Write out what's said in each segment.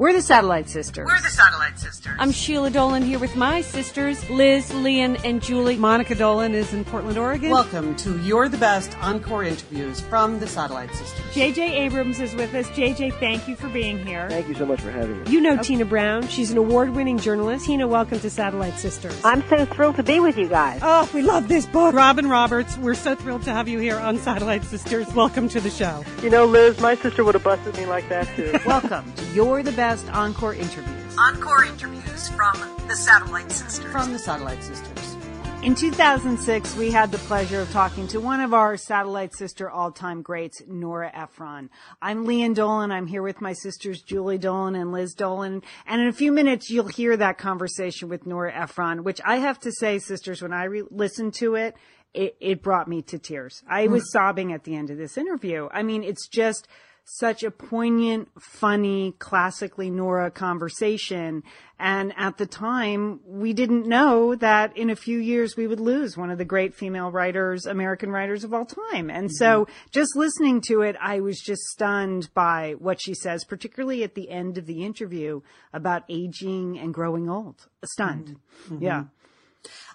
We're the Satellite Sisters. We're the Satellite Sisters. I'm Sheila Dolan here with my sisters, Liz, Lian, and Julie. Monica Dolan is in Portland, Oregon. Welcome to You're the Best Encore interviews from the Satellite Sisters. JJ Abrams is with us. JJ, thank you for being here. Thank you so much for having me. You know Tina Brown. She's an award winning journalist. Tina, welcome to Satellite Sisters. I'm so thrilled to be with you guys. Oh, we love this book. Robin Roberts, we're so thrilled to have you here on Satellite Sisters. Welcome to the show. You know, Liz, my sister would have busted me like that too. Welcome to You're the Best Encore interviews Encore interviews from the Satellite Sisters. from the Satellite Sisters. In 2006, we had the pleasure of talking to one of our Satellite Sister all-time greats, Nora Ephron. I'm Lian Dolan. I'm here with my sisters, Julie Dolan and Liz Dolan. And in a few minutes, you'll hear that conversation with Nora Ephron, which I have to say, sisters, when I re- listened to it, it, it brought me to tears. I hmm. was sobbing at the end of this interview. I mean, it's just such a poignant, funny, classically Nora conversation. And at the time, we didn't know that in a few years we would lose one of the great female writers, American writers of all time. And so mm-hmm. just listening to it, I was just stunned by what she says, particularly at the end of the interview about aging and growing old. Stunned. Mm-hmm. Mm-hmm. Yeah.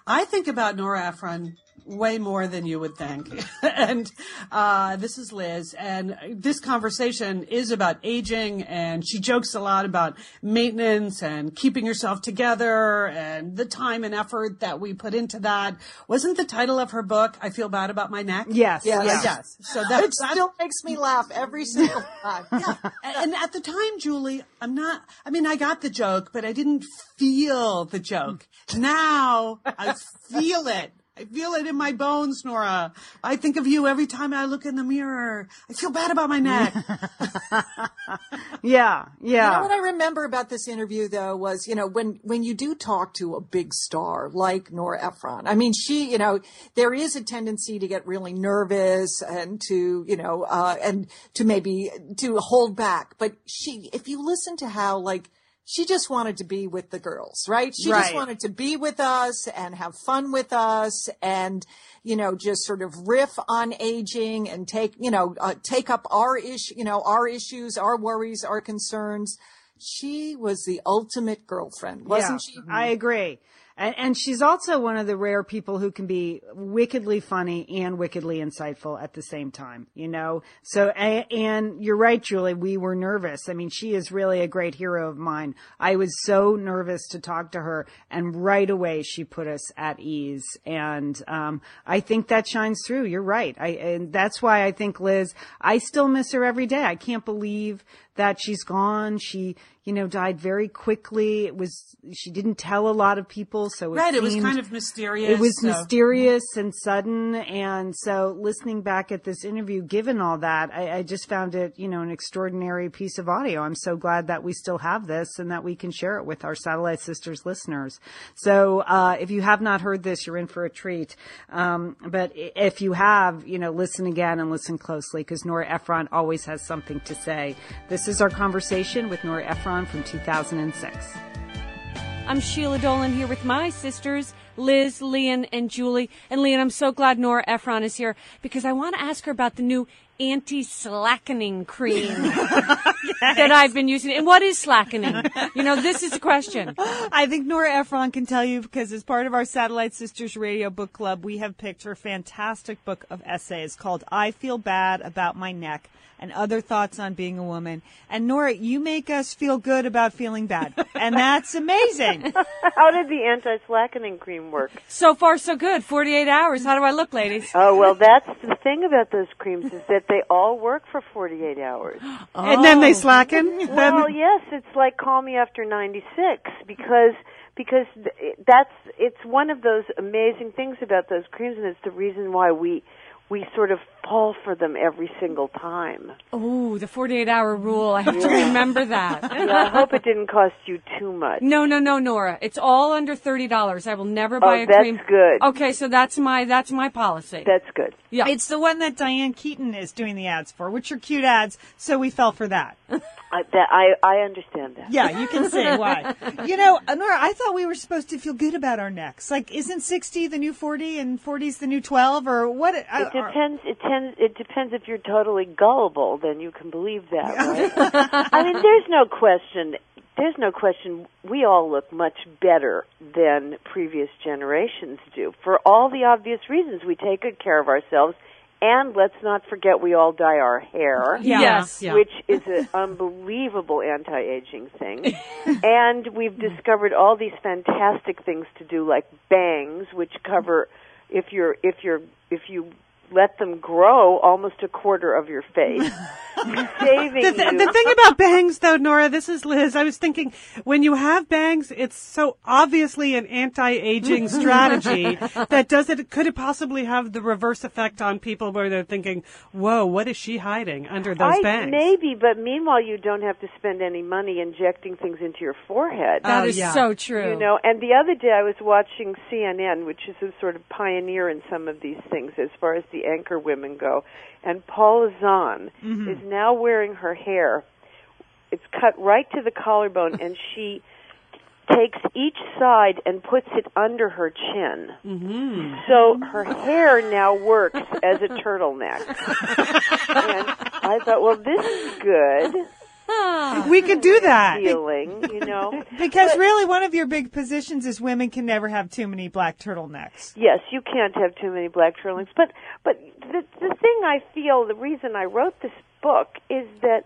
I think about Nora Ephron way more than you would think. and uh, this is Liz, and this conversation is about aging, and she jokes a lot about maintenance and keeping yourself together and the time and effort that we put into that. Wasn't the title of her book, I Feel Bad About My Neck? Yes. Yes. yes. Yes. So that, It that's still makes me laugh every single time. yeah. And at the time, Julie, I'm not, I mean, I got the joke, but I didn't feel the joke. Now I feel it. I feel it in my bones, Nora. I think of you every time I look in the mirror. I feel bad about my neck. Yeah. Yeah. You know what I remember about this interview though was, you know, when, when you do talk to a big star like Nora Ephron, I mean, she, you know, there is a tendency to get really nervous and to, you know, uh, and to maybe to hold back. But she, if you listen to how like, she just wanted to be with the girls, right? She Right. just wanted to be with us and have fun with us and, you know, just sort of riff on aging and take, you know, uh, take up our issue, you know, our issues, our worries, our concerns. She was the ultimate girlfriend, wasn't Yeah, she? I agree. And, and she's also one of the rare people who can be wickedly funny and wickedly insightful at the same time, you know? So, and you're right, Julie, we were nervous. I mean, she is really a great hero of mine. I was so nervous to talk to her and right away she put us at ease. And, um, I think that shines through. You're right. I, and that's why I think Liz, I still miss her every day. I can't believe that she's gone. She, you know, died very quickly. It was, she didn't tell a lot of people. So it right. It was kind of mysterious. it was so- mysterious and sudden. And so listening back at this interview, given all that, I, I just found it, you know, an extraordinary piece of audio. I'm so glad that we still have this and that we can share it with our Satellite Sisters listeners. So, uh, if you have not heard this, you're in for a treat. Um, but if you have, you know, listen again and listen closely because Nora Ephron always has something to say. This is our conversation with Nora Ephron from 2006. I'm Sheila Dolan here with my sisters, Liz, Lian, and Julie. And Lian, I'm so glad Nora Ephron is here because I want to ask her about the new anti-slackening cream that I've been using. And what is slackening? You know, this is the question. I think Nora Ephron can tell you because as part of our Satellite Sisters Radio Book Club, we have picked her fantastic book of essays called I Feel Bad About My Neck and Other Thoughts on Being a Woman. And Nora, you make us feel good about feeling bad. And that's amazing. How did the anti-slackening cream work? So far, so good. 48 hours. How do I look, ladies? Oh, well, that's the thing about those creams is that they all work for 48 hours. And then they oh. slacken. Well, yes, it's like call me after 96 because because th- that's it's one of those amazing things about those creams and it's the reason why we we sort of fall for them every single time. Oh, the 48 hour rule. I have to remember that. Yeah, I hope it didn't cost you too much. No, no, no, Nora. It's all under thirty dollars. I will never buy Oh, a that's cream. That's good. Okay, so that's my that's my policy. That's good. yeah. It's the one that Diane Keaton is doing the ads for, which are cute ads, so we fell for that. I, that, I I understand that. Yeah, you can see why. You know, uh, Nora, I thought we were supposed to feel good about our necks. Like, isn't 60 the new 40 and 40's the new 12 or what? It depends. It tends. It depends if you're totally gullible. Then you can believe that. Right? I mean, there's no question. there's no question we all look much better than previous generations do for all the obvious reasons. We take good care of ourselves, and let's not forget we all dye our hair. Yeah. Yes. Yeah. Which is an unbelievable anti-aging thing, and we've discovered all these fantastic things to do, like bangs, which cover if you're if you're if you let them grow almost a quarter of your face, saving The, th- the thing about bangs, though, Nora, this is Liz. I was thinking when you have bangs, it's so obviously an anti-aging strategy that does it. Could it possibly have the reverse effect on people where they're thinking, "Whoa, what is she hiding under those I, bangs?" Maybe, but meanwhile, you don't have to spend any money injecting things into your forehead. That Oh, is yeah. so true. You know, and the other day I was watching CNN, which is a sort of pioneer in some of these things as far as the anchor women go. And Paula Zahn is now wearing her hair. It's cut right to the collarbone, and she takes each side and puts it under her chin. Mm-hmm. So her hair now works as a turtleneck. and I thought, well, this is good we could do that. feeling, you know. Because really, one of your big positions is women can never have too many black turtlenecks. Yes, you can't have too many black turtlenecks. But but the the thing I feel, the reason I wrote this book is that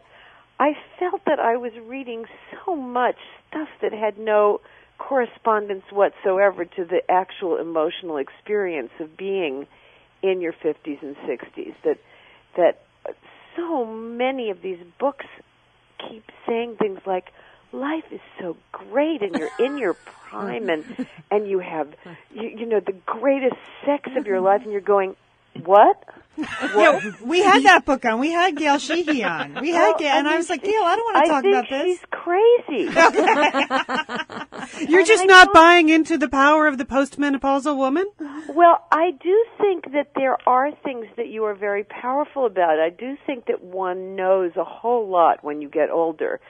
I felt that I was reading so much stuff that had no correspondence whatsoever to the actual emotional experience of being in your 50s and 60s. That that so many of these books keep saying things like life is so great and you're in your prime and and you have you, you know the greatest sex of your life and you're going what Yeah, we had that book on. We had Gail Sheehy on. We had Well, Gail, and I mean, was like, Gail, I don't want I to talk think about this. she's crazy You're just I not buying into the power of the postmenopausal woman. Well, I do think that there are things that you are very powerful about. I do think that one knows a whole lot when you get older.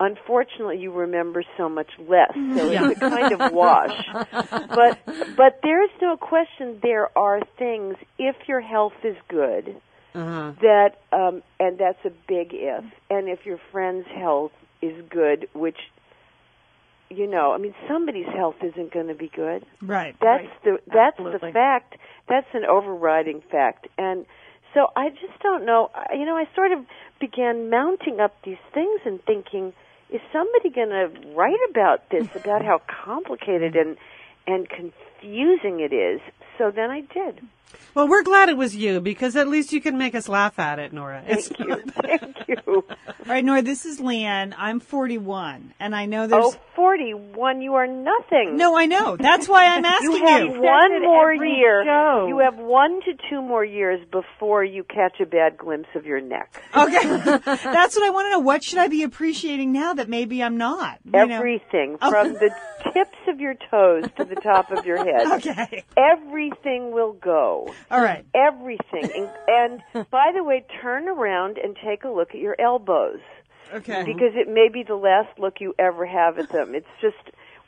Unfortunately, you remember so much less, so it's a kind of wash. But but there's no question there are things if your health is good that um and that's a big if and if your friend's health is good which you know, I mean somebody's health isn't going to be good. Right. That's the that's Absolutely. the fact. That's an overriding fact. And so I just don't know. You know, I sort of began mounting up these things and thinking, is somebody going to write about this about how complicated and and confusing it is? So then I did. Well, we're glad it was you because at least you can make us laugh at it, Nora. It's Thank you. Thank you. All right, Nora, this is Lian. I'm 41, and I know there's. Oh, 41, you are nothing. No, I know. That's why I'm asking You have you. one more year. show. You have one to two more years before you catch a bad glimpse of your neck. Okay. That's what I want to know. What should I be appreciating now that maybe I'm not? You know? Everything oh. from the tips of your toes to the top of your head. Okay. Everything will go. All right. Everything. And, and by the way, turn around and take a look at your elbows Okay. because it may be the last look you ever have at them. It's just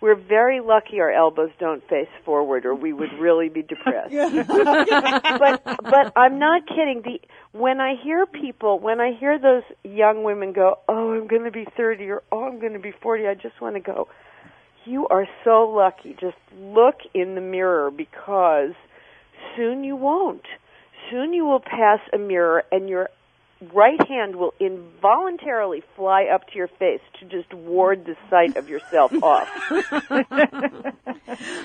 we're very lucky our elbows don't face forward or we would really be depressed. but but I'm not kidding. The when I hear people, when I hear those young women go, "Oh, I'm going to be 30 or oh, I'm going to be 40." I just want to go, "You are so lucky. Just look in the mirror because soon you won't. Soon you will pass a mirror and your right hand will involuntarily fly up to your face to just ward the sight of yourself off.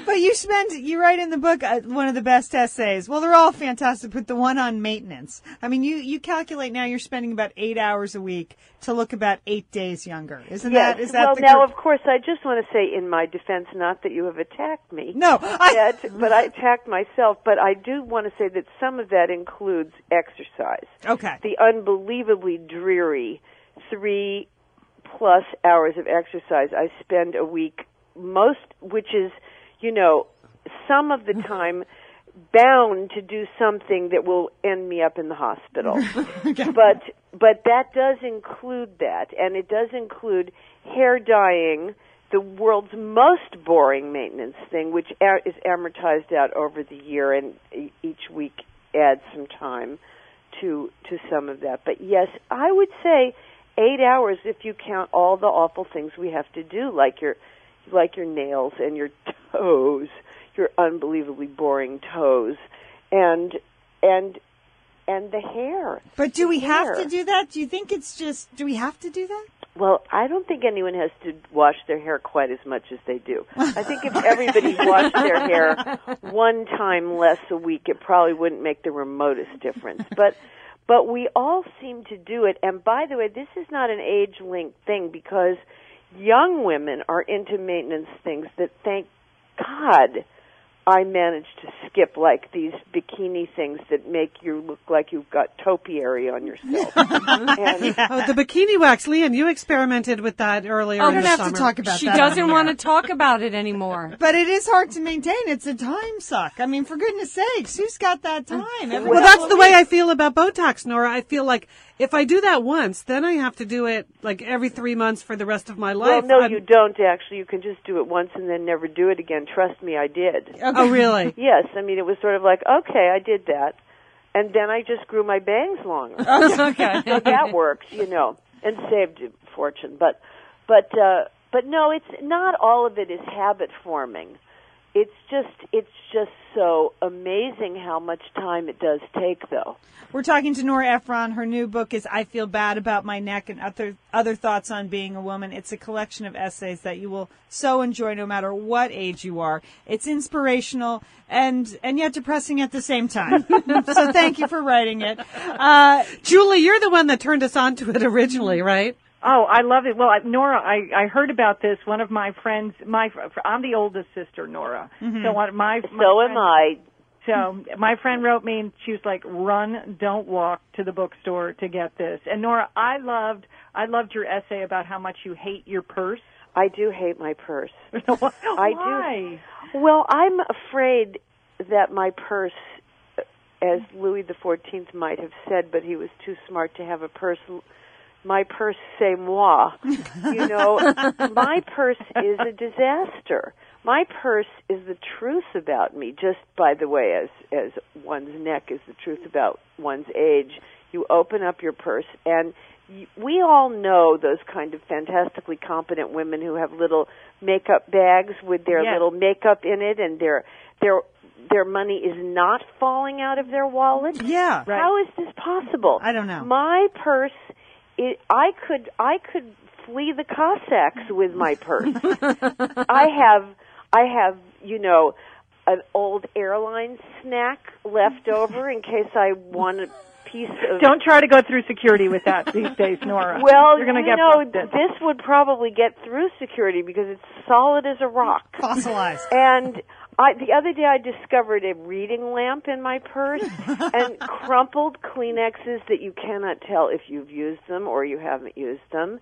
But you spend, you write in the book uh, one of the best essays. Well, they're all fantastic, but the one on maintenance. I mean, you, you calculate now you're spending about eight hours a week to look about eight days younger. Isn't yes. that, is that well, the now, cor- of course, I just want to say in my defense, not that you have attacked me. No, I, Yet, but I attacked myself. But I do want to say that some of that includes exercise. okay. The unbelievably dreary three plus hours of exercise I spend a week, most, which is, you know, some of the time bound to do something that will end me up in the hospital. But but that does include that, and it does include hair dyeing, the world's most boring maintenance thing, which is amortized out over the year, and e- each week adds some time to to some of that. But yes, I would say eight hours if you count all the awful things we have to do, like your like your nails and your toes, your unbelievably boring toes, and and and the hair. But do we have to do that? Do you think it's just, do we have to do that? Well, I don't think anyone has to wash their hair quite as much as they do. I think if everybody washed their hair one time less a week, it probably wouldn't make the remotest difference. But but we all seem to do it. And by the way, this is not an age linked thing because young women are into maintenance things that thank God I managed to skip like these bikini things that make you look like you've got topiary on yourself. and, Oh, the bikini wax, Lian, you experimented with that earlier Oh, in the don't have summer. to talk about She that. doesn't on want to talk about it anymore. But it is hard to maintain. It's a time suck. I mean, for goodness sakes, who's got that time? Every Well, that's of the way. I feel about Botox, Nora. I feel like if I do that once, then I have to do it like every three months for the rest of my well, life. no, I'm- you don't actually. You can just do it once and then never do it again. Trust me, I did. Oh, really? Yes, I mean it was sort of like, okay, I did that, and then I just grew my bangs longer. okay. so that worked, you know, and saved a fortune. But, but, uh, but no, it's not all of it is habit forming. It's just, it's just so amazing how much time it does take, though. We're talking to Nora Ephron. Her new book is I Feel Bad About My Neck and Other, other Thoughts on Being a Woman. It's a collection of essays that you will so enjoy no matter what age you are. It's inspirational and, and yet depressing at the same time. so thank you for writing it. Uh, Julie, you're the one that turned us on to it originally, right? Oh, I love it. Well, I- Nora, I, I heard about this. One of my friends, my I'm the oldest sister, Nora. Mm-hmm. So one, my, my So am I. So my friend wrote me and she was like, "Run, don't walk to the bookstore to get this." And Nora, I loved I loved your essay about how much you hate your purse. I do hate my purse. Why? I do. Well, I'm afraid that my purse, as Louis the Fourteenth might have said, but he was too smart to have a purse. My purse, c'est moi. You know, my purse is a disaster. My purse is the truth about me. Just by the way, as as one's neck is the truth about one's age. You open up your purse and we all know those kind of fantastically competent women who have little makeup bags with their Yes. little makeup in it and their their their money is not falling out of their wallet. yeah. Right. How is this possible? I don't know. My purse it, I could I could flee the Cossacks with my purse. I have I have, you know, an old airline snack left over in case I want a piece of Don't try to go through security with that these days, Nora. well, you're going to you get know, busted. this would probably get through security because it's solid as a rock. Fossilized. And I, the other day I discovered a reading lamp in my purse and crumpled Kleenexes that you cannot tell if you've used them or you haven't used them,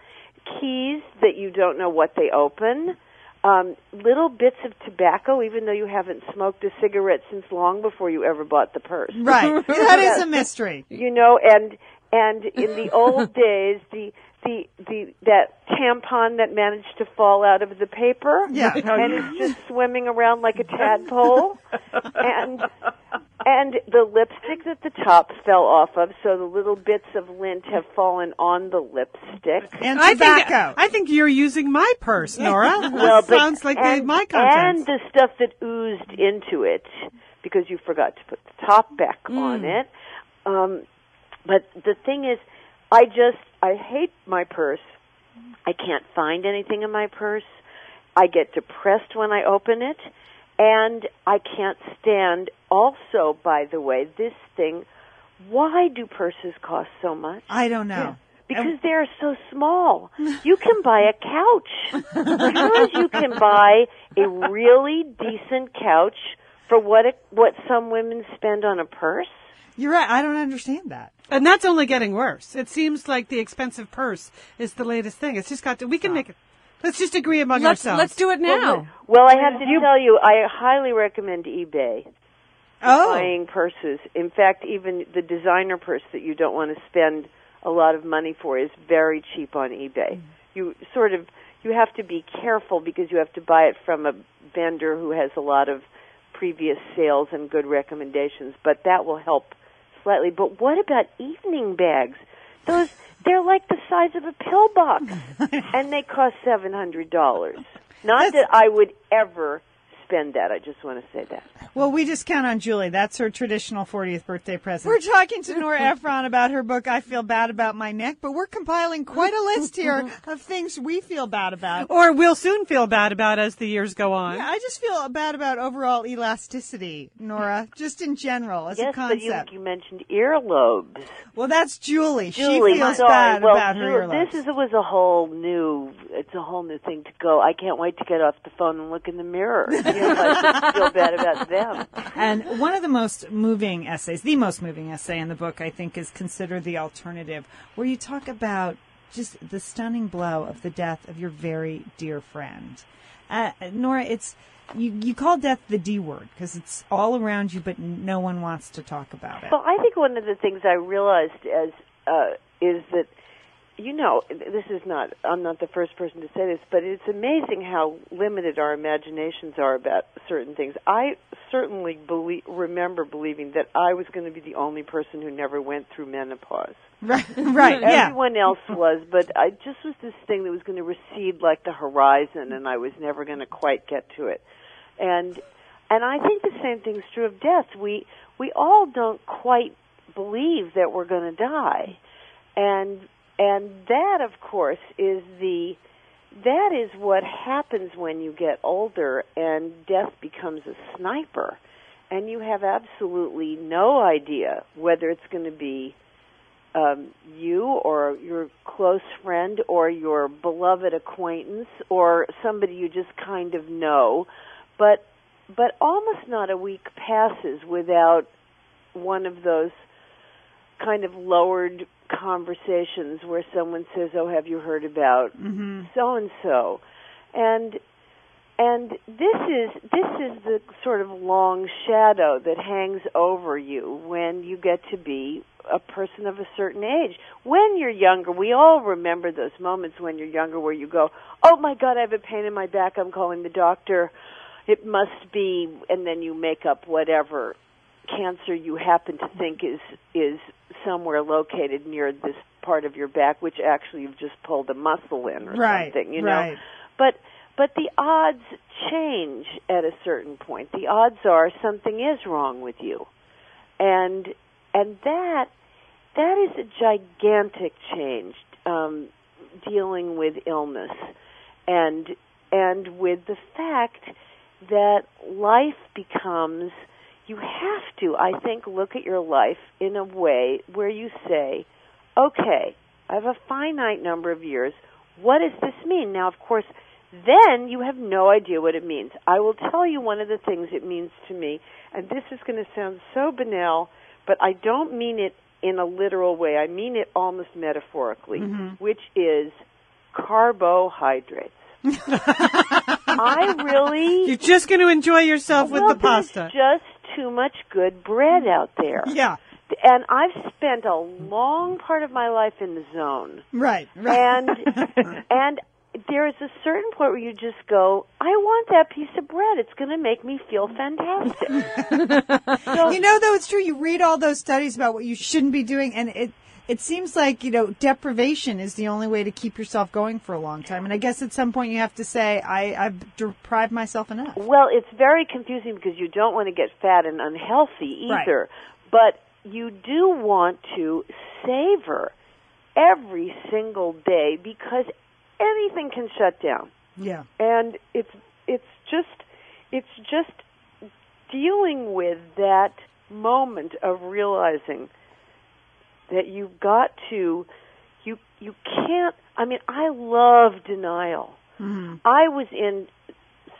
keys that you don't know what they open, um, little bits of tobacco even though you haven't smoked a cigarette since long before you ever bought the purse Right. That is a mystery. you know and and in the old days the the the that tampon that managed to fall out of the paper Yeah. and is just swimming around like a tadpole and and the lipstick that the top fell off of so the little bits of lint have fallen on the lipstick And I think. I think you're using my purse, Nora. well, that but, sounds like the- and, my and the stuff that oozed into it because you forgot to put the top back Mm. on it. Um, but the thing is, I just I hate my purse. I can't find anything in my purse. I get depressed when I open it, and I can't stand. Also, by the way, this thing. Why do purses cost so much? I don't know. Because they're so small. You can buy a couch. Whereas you can buy a really decent couch for what it, what some women spend on a purse. You're right. I don't understand that. And that's only getting worse. It seems like the expensive purse is the latest thing. It's just got to. We can make it. Let's just agree among Let's ourselves. let's do it now. Well, I have to tell you, I highly recommend eBay Oh. buying purses. In fact, even the designer purse that you don't want to spend a lot of money for is very cheap on eBay. Mm. You sort of you have to be careful because you have to buy it from a vendor who has a lot of previous sales and good recommendations, but that will help slightly. But what about evening bags? Those they're like the size of a pillbox, and they cost seven hundred dollars. Not that I would ever spend that. I just want to say that. Well, we just count on Julie. That's her traditional 40th birthday present. We're talking to Nora Ephron about her book, I Feel Bad About My Neck, but we're compiling quite a list here of things we feel bad about. Or we'll soon feel bad about as the years go on. Yeah, I just feel bad about overall elasticity, Nora, just in general as yes, a concept. but you, you mentioned earlobes. Well, that's Julie. Julie, she feels sorry. bad well, about her Julie, earlobes. This is, was a whole new. It's a whole new thing to go. I can't wait to get off the phone and look in the mirror. You know, I feel bad about them. And one of the most moving essays, the most moving essay in the book, I think, is Consider the Alternative, where you talk about just the stunning blow of the death of your very dear friend. Uh, Nora, it's you, you call death the D word because it's all around you, but no one wants to talk about it. Well, I think one of the things I realized as uh, is that you know this is not I'm not the first person to say this, but it's amazing how limited our imaginations are about certain things. I certainly believe, remember believing that I was going to be the only person who never went through menopause. Right, right, yeah. Everyone else was, but I just was this thing that was going to recede like the horizon, and I was never going to quite get to it. And and I think the same thing's true of death. We we all don't quite believe that we're going to die, and and that, of course, is the that is what happens when you get older and death becomes a sniper, and you have absolutely no idea whether it's going to be um, you or your close friend or your beloved acquaintance or somebody you just kind of know, but but almost not a week passes without one of those kind of lowered conversations where someone says, "Oh, have you heard about so and so?" and and this is this is the sort of long shadow that hangs over you when you get to be a person of a certain age. When you're younger, we all remember those moments when you're younger where you go, "Oh my god, I have a pain in my back. I'm calling the doctor. It must be." And then you make up whatever cancer you happen to think is is somewhere located near this part of your back which actually you've just pulled a muscle in or Right, something, you right. know. But but the odds change at a certain point. The odds are something is wrong with you. And and that that is a gigantic change um dealing with illness and and with the fact that life becomes you have to i think look at your life in a way where you say okay i have a finite number of years. What does this mean? Now of course then you have no idea what it means. I will tell you one of the things it means to me and this is going to sound so banal but i don't mean it in a literal way. I mean it almost metaphorically mm-hmm. which is carbohydrates. I really You're just going to enjoy yourself with the pasta. Just too much good bread out there. Yeah, And I've spent a long part of my life in the zone. right, right. And and there is a certain point where you just go, I want that piece of bread. It's going to make me feel fantastic. you know, though, it's true. You read all those studies about what you shouldn't be doing, and it it seems like you know deprivation is the only way to keep yourself going for a long time. And I guess at some point you have to say, I, I've deprived myself enough. Well, it's very confusing because you don't want to get fat and unhealthy Right. either. But you do want to savor every single day because anything can shut down. Yeah. And it's it's just it's just dealing with that moment of realizing that you've got to you you can't I mean I love denial. Mm-hmm. I was in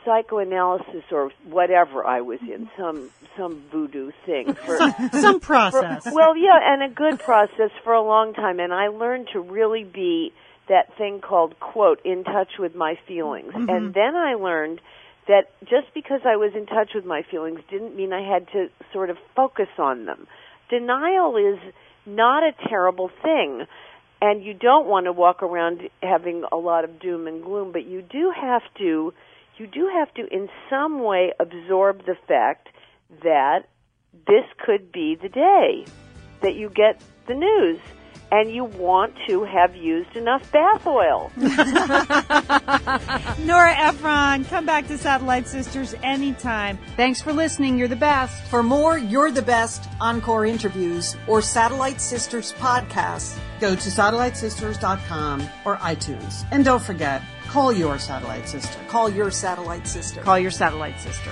psychoanalysis or whatever I was in mm-hmm. some some voodoo thing for Some process. well, yeah, and a good process for a long time. And I learned to really be that thing called, quote, in touch with my feelings. Mm-hmm. And then I learned that just because I was in touch with my feelings didn't mean I had to sort of focus on them. Denial is not a terrible thing. And you don't want to walk around having a lot of doom and gloom, but you do have to, you do have to in some way absorb the fact that this could be the day that you get the news. And you want to have used enough bath oil. Nora Ephron, come back to Satellite Sisters anytime. Thanks for listening. You're the best. For more You're the Best encore interviews or Satellite Sisters podcasts, Go to satellitesisters.com or iTunes. And don't forget, call your satellite sister. call your satellite sister. Call your satellite sister.